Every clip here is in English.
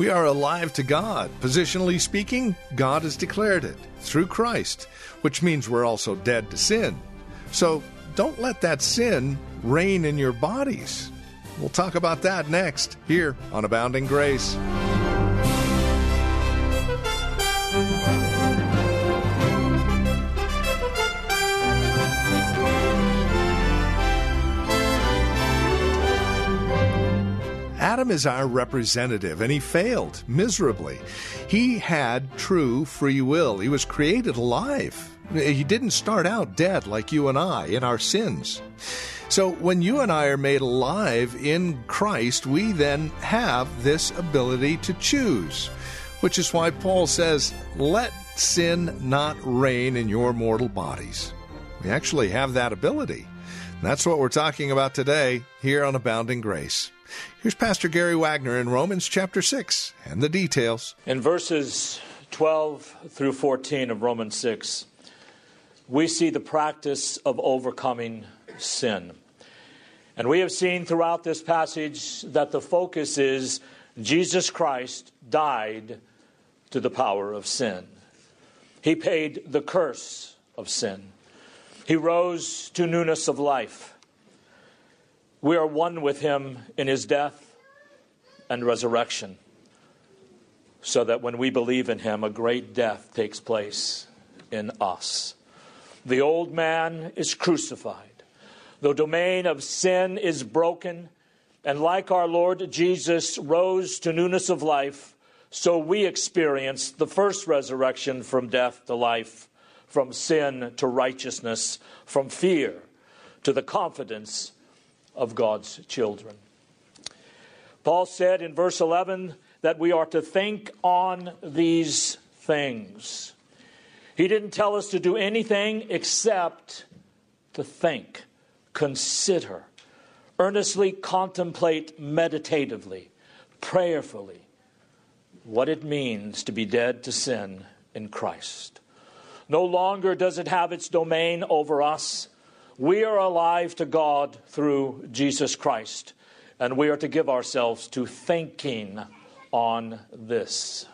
We are alive to God. Positionally speaking, God has declared it through Christ, which means we're also dead to sin. So don't let that sin reign in your bodies. We'll talk about that next here on Abounding Grace. Adam is our representative, and he failed miserably. He had true free will. He was created alive. He didn't start out dead like you and I in our sins. So when you and I are made alive in Christ, we then have this ability to choose, which is why Paul says, Let sin not reign in your mortal bodies. We actually have that ability. That's what we're talking about today here on Abounding Grace. Here's Pastor Gary Wagner in Romans chapter 6 and the details. In verses 12 through 14 of Romans 6, we see the practice of overcoming sin. And we have seen throughout this passage that the focus is Jesus Christ died to the power of sin. He paid the curse of sin. He rose to newness of life. We are one with him in his death and resurrection, so that when we believe in him, a great death takes place in us. The old man is crucified, the domain of sin is broken, and like our Lord Jesus rose to newness of life, so we experience the first resurrection from death to life, from sin to righteousness, from fear to the confidence of God's children. Paul said in verse 11 that we are to think on these things. He didn't tell us to do anything except to think, consider, earnestly contemplate meditatively, prayerfully what it means to be dead to sin in Christ. No longer does it have its domain over us. We are alive to God through Jesus Christ, and we are to give ourselves to thinking on this.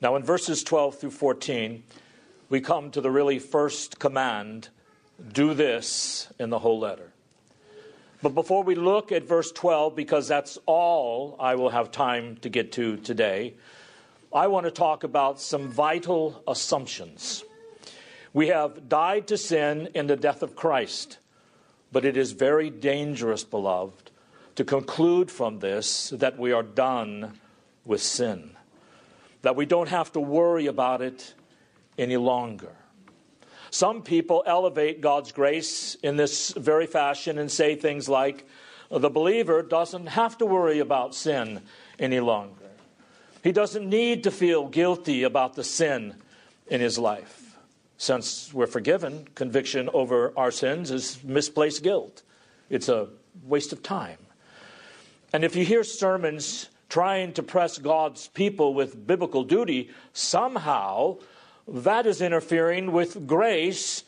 Now, in verses 12 through 14, we come to the really first command do this in the whole letter. But before we look at verse 12, because that's all I will have time to get to today, I want to talk about some vital assumptions. We have died to sin in the death of Christ, but it is very dangerous, beloved, to conclude from this that we are done with sin, that we don't have to worry about it any longer. Some people elevate God's grace in this very fashion and say things like, the believer doesn't have to worry about sin any longer. He doesn't need to feel guilty about the sin in his life. Since we're forgiven, conviction over our sins is misplaced guilt. It's a waste of time. And if you hear sermons trying to press God's people with biblical duty, somehow that is interfering with grace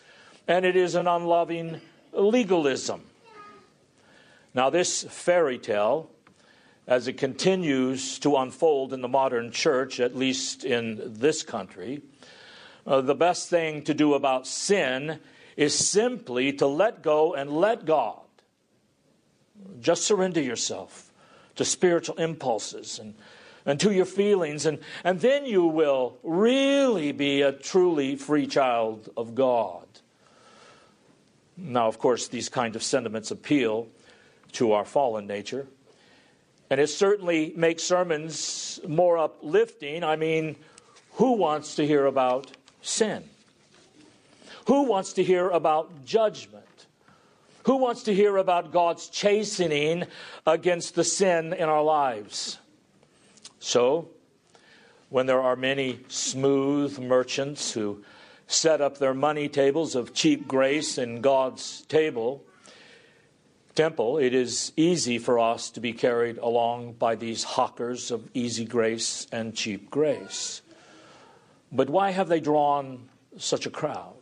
and it is an unloving legalism. Now, this fairy tale as it continues to unfold in the modern church, at least in this country, uh, the best thing to do about sin is simply to let go and let God. Just surrender yourself to spiritual impulses and, and to your feelings, and, and then you will really be a truly free child of God. Now, of course, these kind of sentiments appeal to our fallen nature. And it certainly makes sermons more uplifting. I mean, who wants to hear about sin? Who wants to hear about judgment? Who wants to hear about God's chastening against the sin in our lives? So, when there are many smooth merchants who set up their money tables of cheap grace in God's table, temple, it is easy for us to be carried along by these hawkers of easy grace and cheap grace. But why have they drawn such a crowd?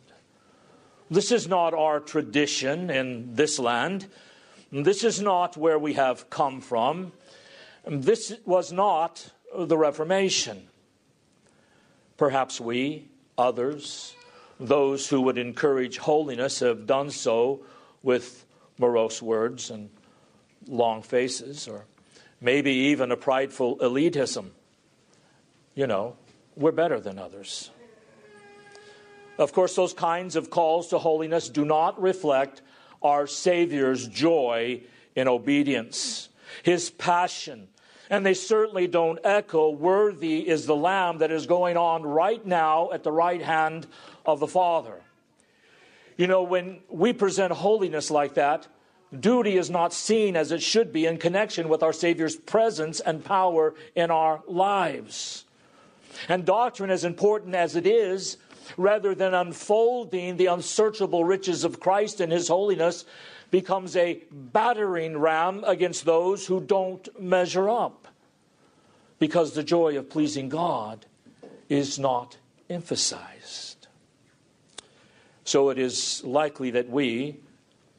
This is not our tradition in this land. This is not where we have come from. This was not the Reformation. Perhaps we, others, those who would encourage holiness, have done so with morose words and long faces, or maybe even a prideful elitism. You know, we're better than others. Of course, those kinds of calls to holiness do not reflect our Savior's joy in obedience, his passion, and they certainly don't echo, Worthy is the Lamb that is going on right now at the right hand of the Father. You know, when we present holiness like that, duty is not seen as it should be in connection with our Savior's presence and power in our lives. And doctrine, as important as it is, rather than unfolding the unsearchable riches of Christ and His holiness, becomes a battering ram against those who don't measure up. Because the joy of pleasing God is not emphasized. So it is likely that we,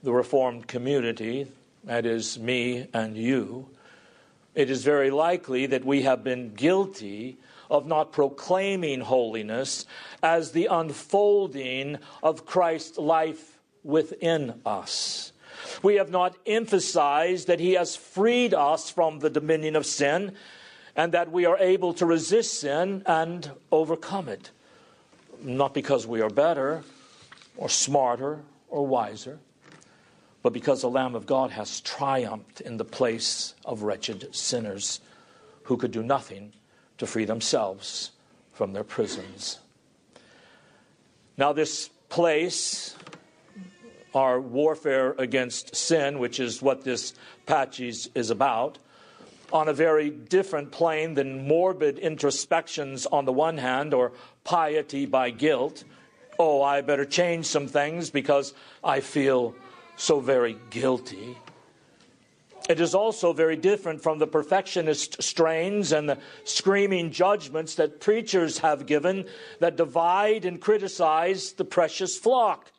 the Reformed community, that is, me and you, it is very likely that we have been guilty of not proclaiming holiness as the unfolding of Christ's life within us. We have not emphasized that He has freed us from the dominion of sin and that we are able to resist sin and overcome it. Not because we are better or smarter or wiser, but because the Lamb of God has triumphed in the place of wretched sinners who could do nothing to free themselves from their prisons. Now, this place, our warfare against sin, which is what this passage is about, on a very different plane than morbid introspections on the one hand or piety by guilt. Oh, I better change some things because I feel so very guilty. It is also very different from the perfectionist strains and the screaming judgments that preachers have given that divide and criticize the precious flock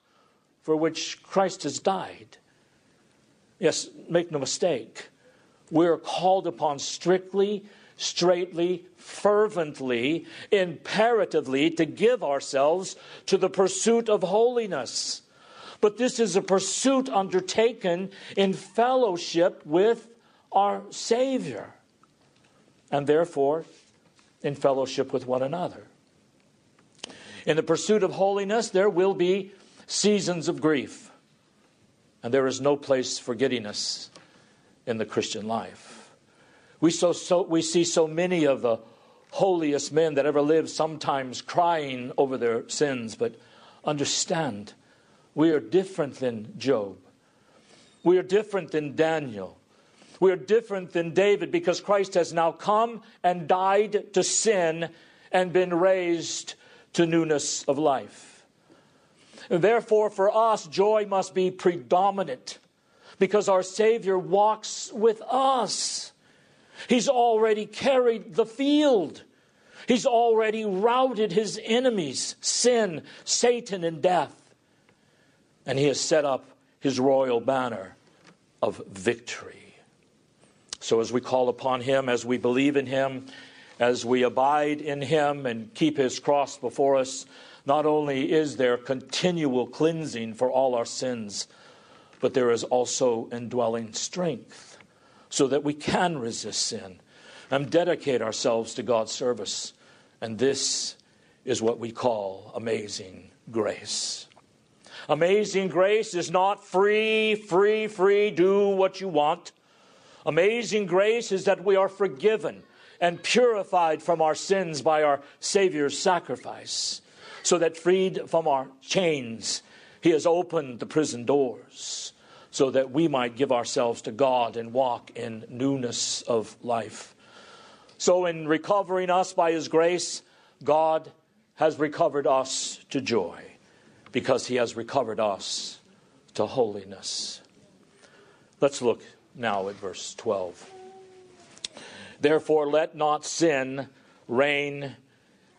for which Christ has died. Yes, make no mistake. We're called upon strictly, straightly, fervently, imperatively to give ourselves to the pursuit of holiness. But this is a pursuit undertaken in fellowship with our Savior, and therefore in fellowship with one another. In the pursuit of holiness, there will be seasons of grief, and there is no place for giddiness in the Christian life. We, so, so, we see so many of the holiest men that ever lived sometimes crying over their sins, but understand we are different than Job. We are different than Daniel. We are different than David because Christ has now come and died to sin and been raised to newness of life. Therefore, for us, joy must be predominant because our Savior walks with us. He's already carried the field. He's already routed his enemies, sin, Satan, and death. And he has set up his royal banner of victory. So, as we call upon him, as we believe in him, as we abide in him and keep his cross before us, not only is there continual cleansing for all our sins, but there is also indwelling strength so that we can resist sin and dedicate ourselves to God's service. And this is what we call amazing grace. Amazing grace is not free, free, free, do what you want. Amazing grace is that we are forgiven and purified from our sins by our Savior's sacrifice, so that freed from our chains, He has opened the prison doors so that we might give ourselves to God and walk in newness of life. So, in recovering us by His grace, God has recovered us to joy because He has recovered us to holiness. Let's look now at verse 12. Therefore, let not sin reign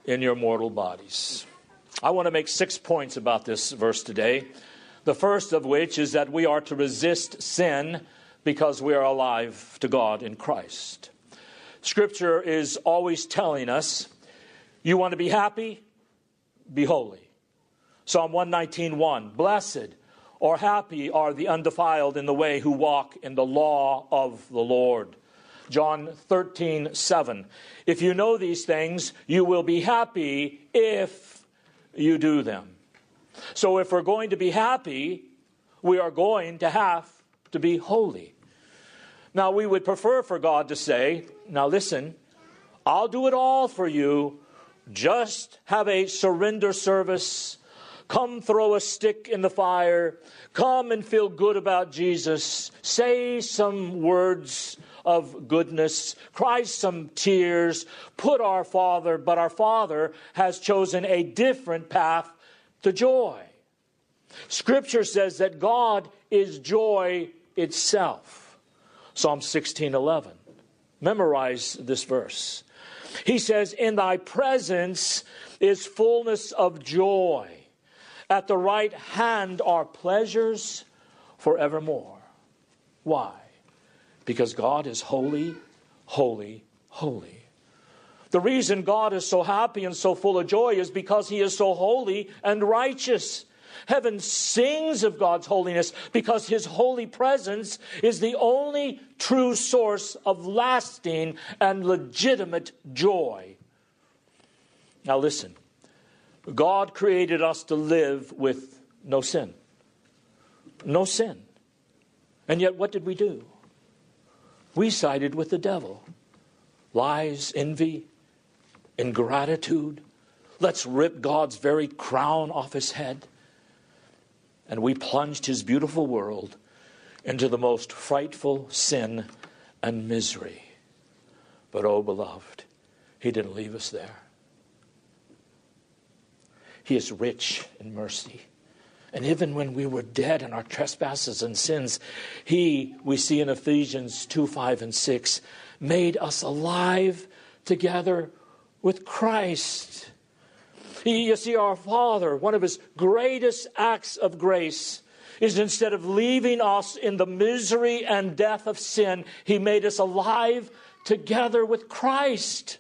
in your mortal bodies. I want to make six points about this verse today. The first of which is that we are to resist sin because we are alive to God in Christ. Scripture is always telling us you want to be happy? Be holy. Psalm 119:1 Blessed or happy are the undefiled in the way who walk in the law of the Lord. John 13, 7. If you know these things, you will be happy if you do them. So, if we're going to be happy, we are going to have to be holy. Now, we would prefer for God to say, Now listen, I'll do it all for you. Just have a surrender service. Come throw a stick in the fire. Come and feel good about Jesus. Say some words of goodness, cry some tears, put our Father, but our Father has chosen a different path to joy. Scripture says that God is joy itself. Psalm 16:11. Memorize this verse. He says, "In thy presence is fullness of joy. At the right hand are pleasures forevermore." Why? because God is holy, holy, holy. The reason God is so happy and so full of joy is because He is so holy and righteous. Heaven sings of God's holiness because His holy presence is the only true source of lasting and legitimate joy. Now, listen God created us to live with no sin. No sin. And yet, what did we do? we sided with the devil. Lies, envy, ingratitude. Let's rip God's very crown off his head. And we plunged his beautiful world into the most frightful sin and misery. But, oh, beloved, he didn't leave us there. He is rich in mercy. And even when we were dead in our trespasses and sins, He, we see in Ephesians 2 5 and 6, made us alive together with Christ. He, you see, our Father, one of His greatest acts of grace, is instead of leaving us in the misery and death of sin, He made us alive together with Christ.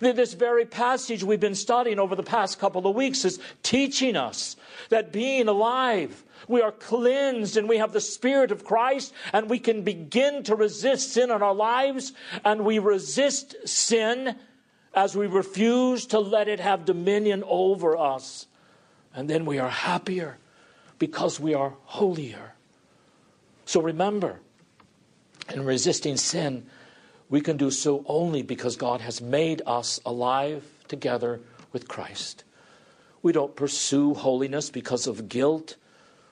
This very passage we've been studying over the past couple of weeks is teaching us that being alive, we are cleansed and we have the Spirit of Christ, and we can begin to resist sin in our lives, and we resist sin as we refuse to let it have dominion over us. And then we are happier because we are holier. So remember, in resisting sin, we can do so only because God has made us alive together with Christ. We don't pursue holiness because of guilt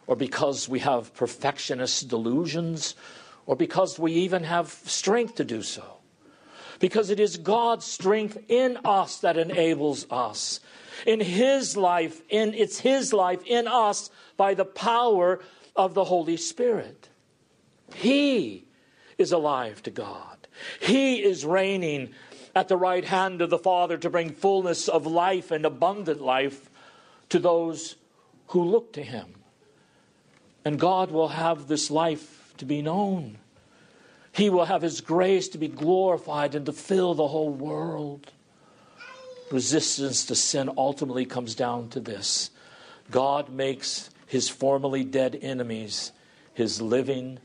or because we have perfectionist delusions or because we even have strength to do so. Because it is God's strength in us that enables us. In His life, in it's His life in us by the power of the Holy Spirit. He is alive to God. He is reigning at the right hand of the Father to bring fullness of life and abundant life to those who look to Him. And God will have this life to be known. He will have His grace to be glorified and to fill the whole world. Resistance to sin ultimately comes down to this God makes His formerly dead enemies His living,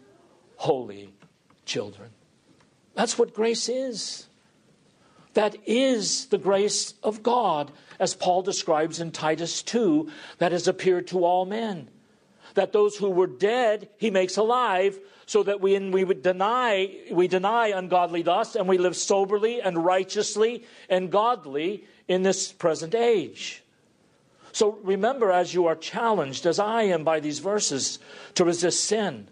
holy children. That's what grace is. That is the grace of God, as Paul describes in Titus 2, that has appeared to all men. That those who were dead, he makes alive, so that we, we would deny, we deny ungodly lust and we live soberly and righteously and godly in this present age. So remember, as you are challenged, as I am by these verses, to resist sin,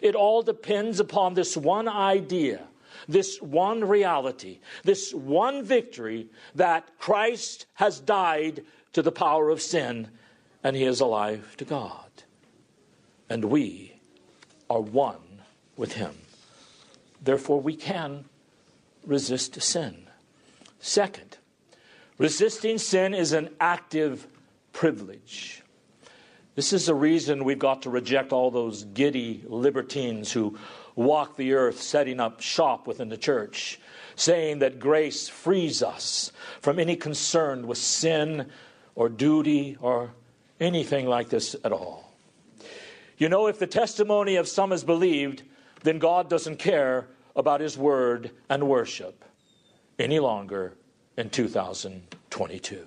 it all depends upon this one idea this one reality, this one victory that Christ has died to the power of sin and he is alive to God. And we are one with him. Therefore, we can resist sin. Second, resisting sin is an active privilege. This is the reason we've got to reject all those giddy libertines who walk the earth setting up shop within the church, saying that grace frees us from any concern with sin or duty or anything like this at all. You know, if the testimony of some is believed, then God doesn't care about His word and worship any longer in 2022.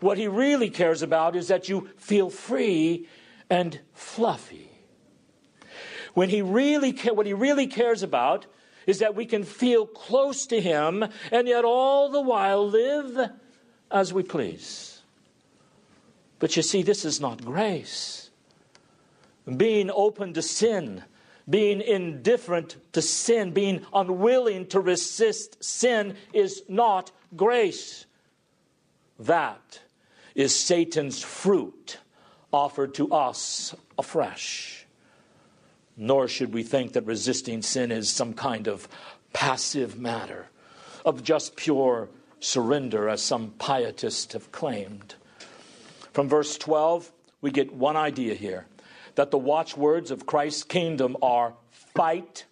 What he really cares about is that you feel free and fluffy. When he really ca- what he really cares about is that we can feel close to him and yet all the while live as we please. But you see, this is not grace. Being open to sin, being indifferent to sin, being unwilling to resist sin is not grace. That is Satan's fruit offered to us afresh. Nor should we think that resisting sin is some kind of passive matter, of just pure surrender, as some pietists have claimed. From verse 12, we get one idea here that the watchwords of Christ's kingdom are fight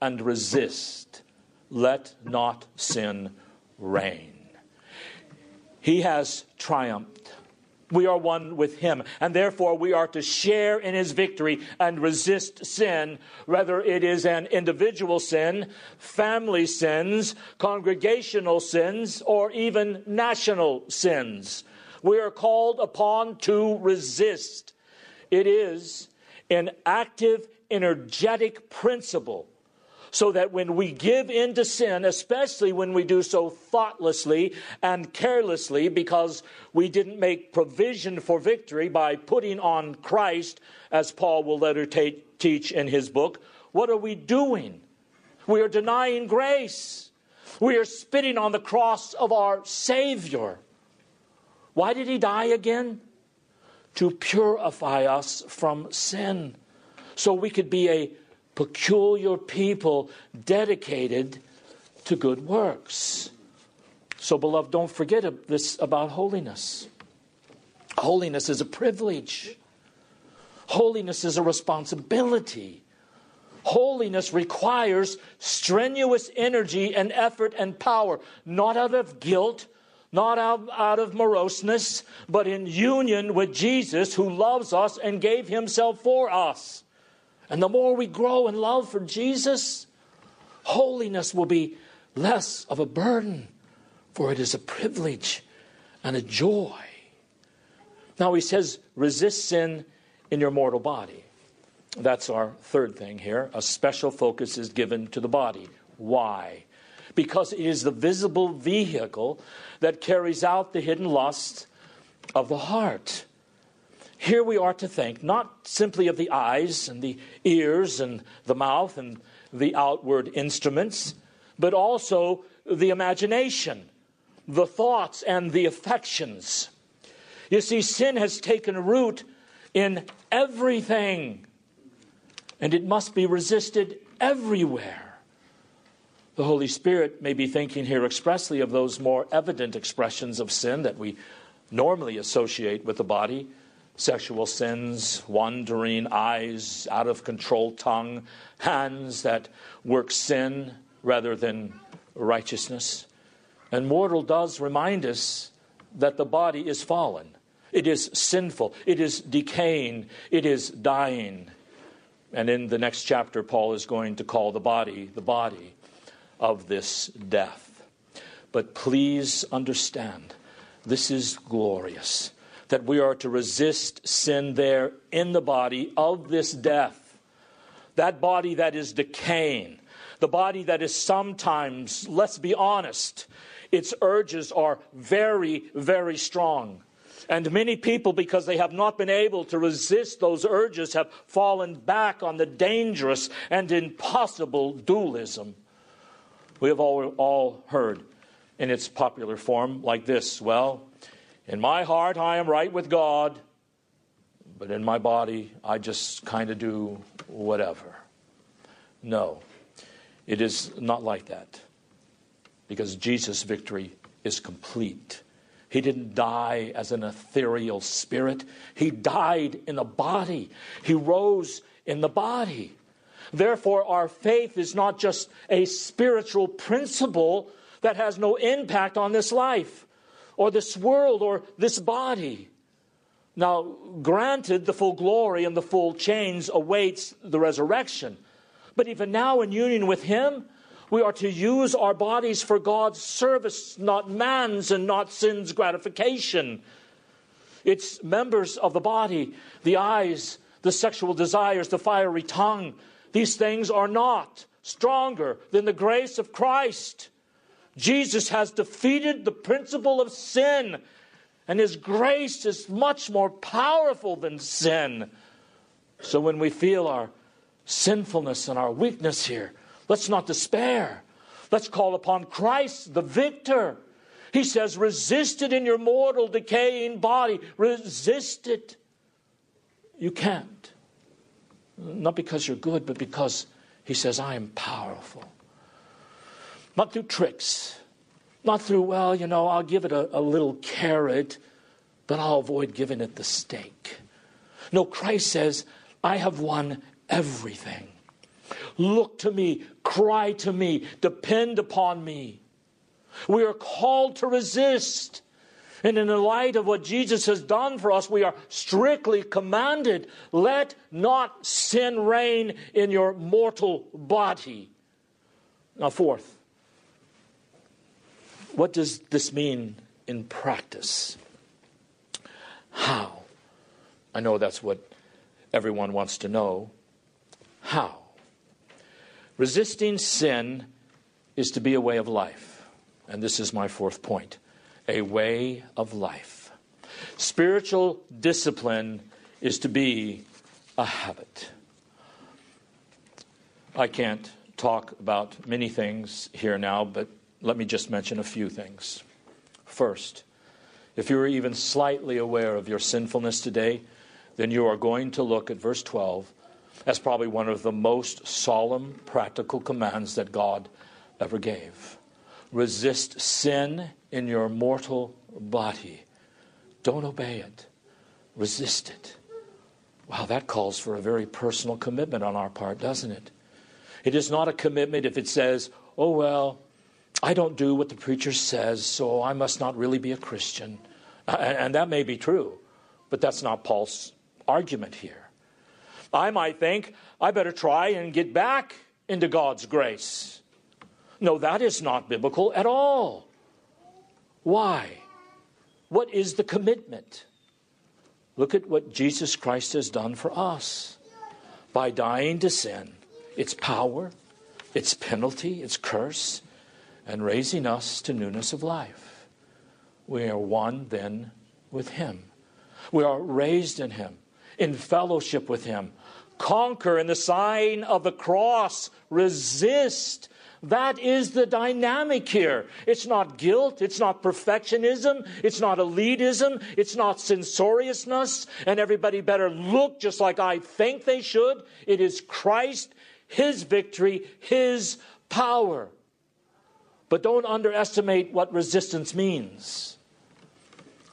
and resist. Let not sin reign. He has triumphed. We are one with him, and therefore we are to share in his victory and resist sin, whether it is an individual sin, family sins, congregational sins, or even national sins. We are called upon to resist. It is an active, energetic principle so that when we give in to sin, especially when we do so thoughtlessly and carelessly because we didn't make provision for victory by putting on Christ, as Paul will later t- teach in his book, what are we doing? We are denying grace. We are spitting on the cross of our Savior. Why did he die again? To purify us from sin, so we could be a peculiar people dedicated to good works. So, beloved, don't forget this about holiness. Holiness is a privilege, holiness is a responsibility. Holiness requires strenuous energy and effort and power, not out of guilt, not out, out of moroseness, but in union with Jesus who loves us and gave himself for us. And the more we grow in love for Jesus, holiness will be less of a burden, for it is a privilege and a joy. Now he says, resist sin in your mortal body. That's our third thing here. A special focus is given to the body. Why? Because it is the visible vehicle that carries out the hidden lusts of the heart. Here we are to think not simply of the eyes and the ears and the mouth and the outward instruments, but also the imagination, the thoughts, and the affections. You see, sin has taken root in everything, and it must be resisted everywhere. The Holy Spirit may be thinking here expressly of those more evident expressions of sin that we normally associate with the body sexual sins, wandering eyes, out of control tongue, hands that work sin rather than righteousness. And mortal does remind us that the body is fallen. It is sinful. It is decaying. It is dying. And in the next chapter, Paul is going to call the body the body of this death. But please understand, this is glorious that we are to resist sin there in the body of this death. That body that is decaying, the body that is sometimes, let's be honest, its urges are very, very strong. And many people, because they have not been able to resist those urges, have fallen back on the dangerous and impossible dualism We have all, all heard in its popular form like this Well, in my heart, I am right with God, but in my body, I just kind of do whatever. No, it is not like that because Jesus' victory is complete. He didn't die as an ethereal spirit. He died in a body. He rose in the body. Therefore, our faith is not just a spiritual principle that has no impact on this life or this world or this body. Now, granted, the full glory and the full change awaits the resurrection. But even now, in union with Him, we are to use our bodies for God's service, not man's and not sin's gratification. It's members of the body, the eyes, the sexual desires, the fiery tongue. These things are not stronger than the grace of Christ. Jesus has defeated the principle of sin, and his grace is much more powerful than sin. So when we feel our sinfulness and our weakness here, Let's not despair. Let's call upon Christ, the victor. He says, resist it in your mortal, decaying body. Resist it. You can't. Not because you're good, but because he says, I am powerful. Not through tricks. Not through, well, you know, I'll give it a, a little carrot, but I'll avoid giving it the stake. No, Christ says, I have won everything. Look to me, cry to me, depend upon me. We are called to resist. And in the light of what Jesus has done for us, we are strictly commanded let not sin reign in your mortal body. Now, fourth, what does this mean in practice? How? I know that's what everyone wants to know. How? Resisting sin is to be a way of life. And this is my fourth point a way of life. Spiritual discipline is to be a habit. I can't talk about many things here now, but let me just mention a few things. First, if you're even slightly aware of your sinfulness today, then you are going to look at verse 12 as probably one of the most solemn practical commands that God ever gave. Resist sin in your mortal body. Don't obey it, resist it. Wow, that calls for a very personal commitment on our part, doesn't it? It is not a commitment if it says, oh, well, I don't do what the preacher says, so I must not really be a Christian. And that may be true, but that's not Paul's argument here. I might think, I better try and get back into God's grace. No, that is not biblical at all. Why? What is the commitment? Look at what Jesus Christ has done for us. By dying to sin, its power, its penalty, its curse, and raising us to newness of life. We are one then with Him. We are raised in Him, in fellowship with Him, conquer in the sign of the cross, resist. That is the dynamic here. It's not guilt. It's not perfectionism. It's not elitism. It's not censoriousness. And everybody better look just like I think they should. It is Christ, His victory, His power. But don't underestimate what resistance means.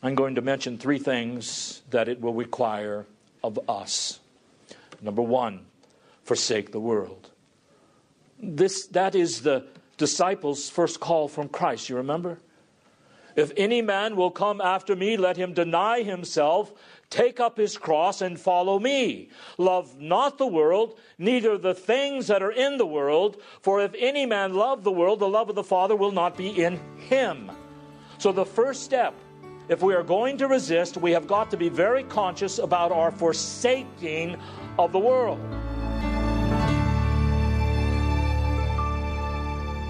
I'm going to mention three things that it will require of us. Number one, forsake the world. This, that is the disciples' first call from Christ, you remember? If any man will come after me, let him deny himself, take up his cross, and follow me. Love not the world, neither the things that are in the world, for if any man love the world, the love of the Father will not be in him. So the first step if we are going to resist, we have got to be very conscious about our forsaking of the world.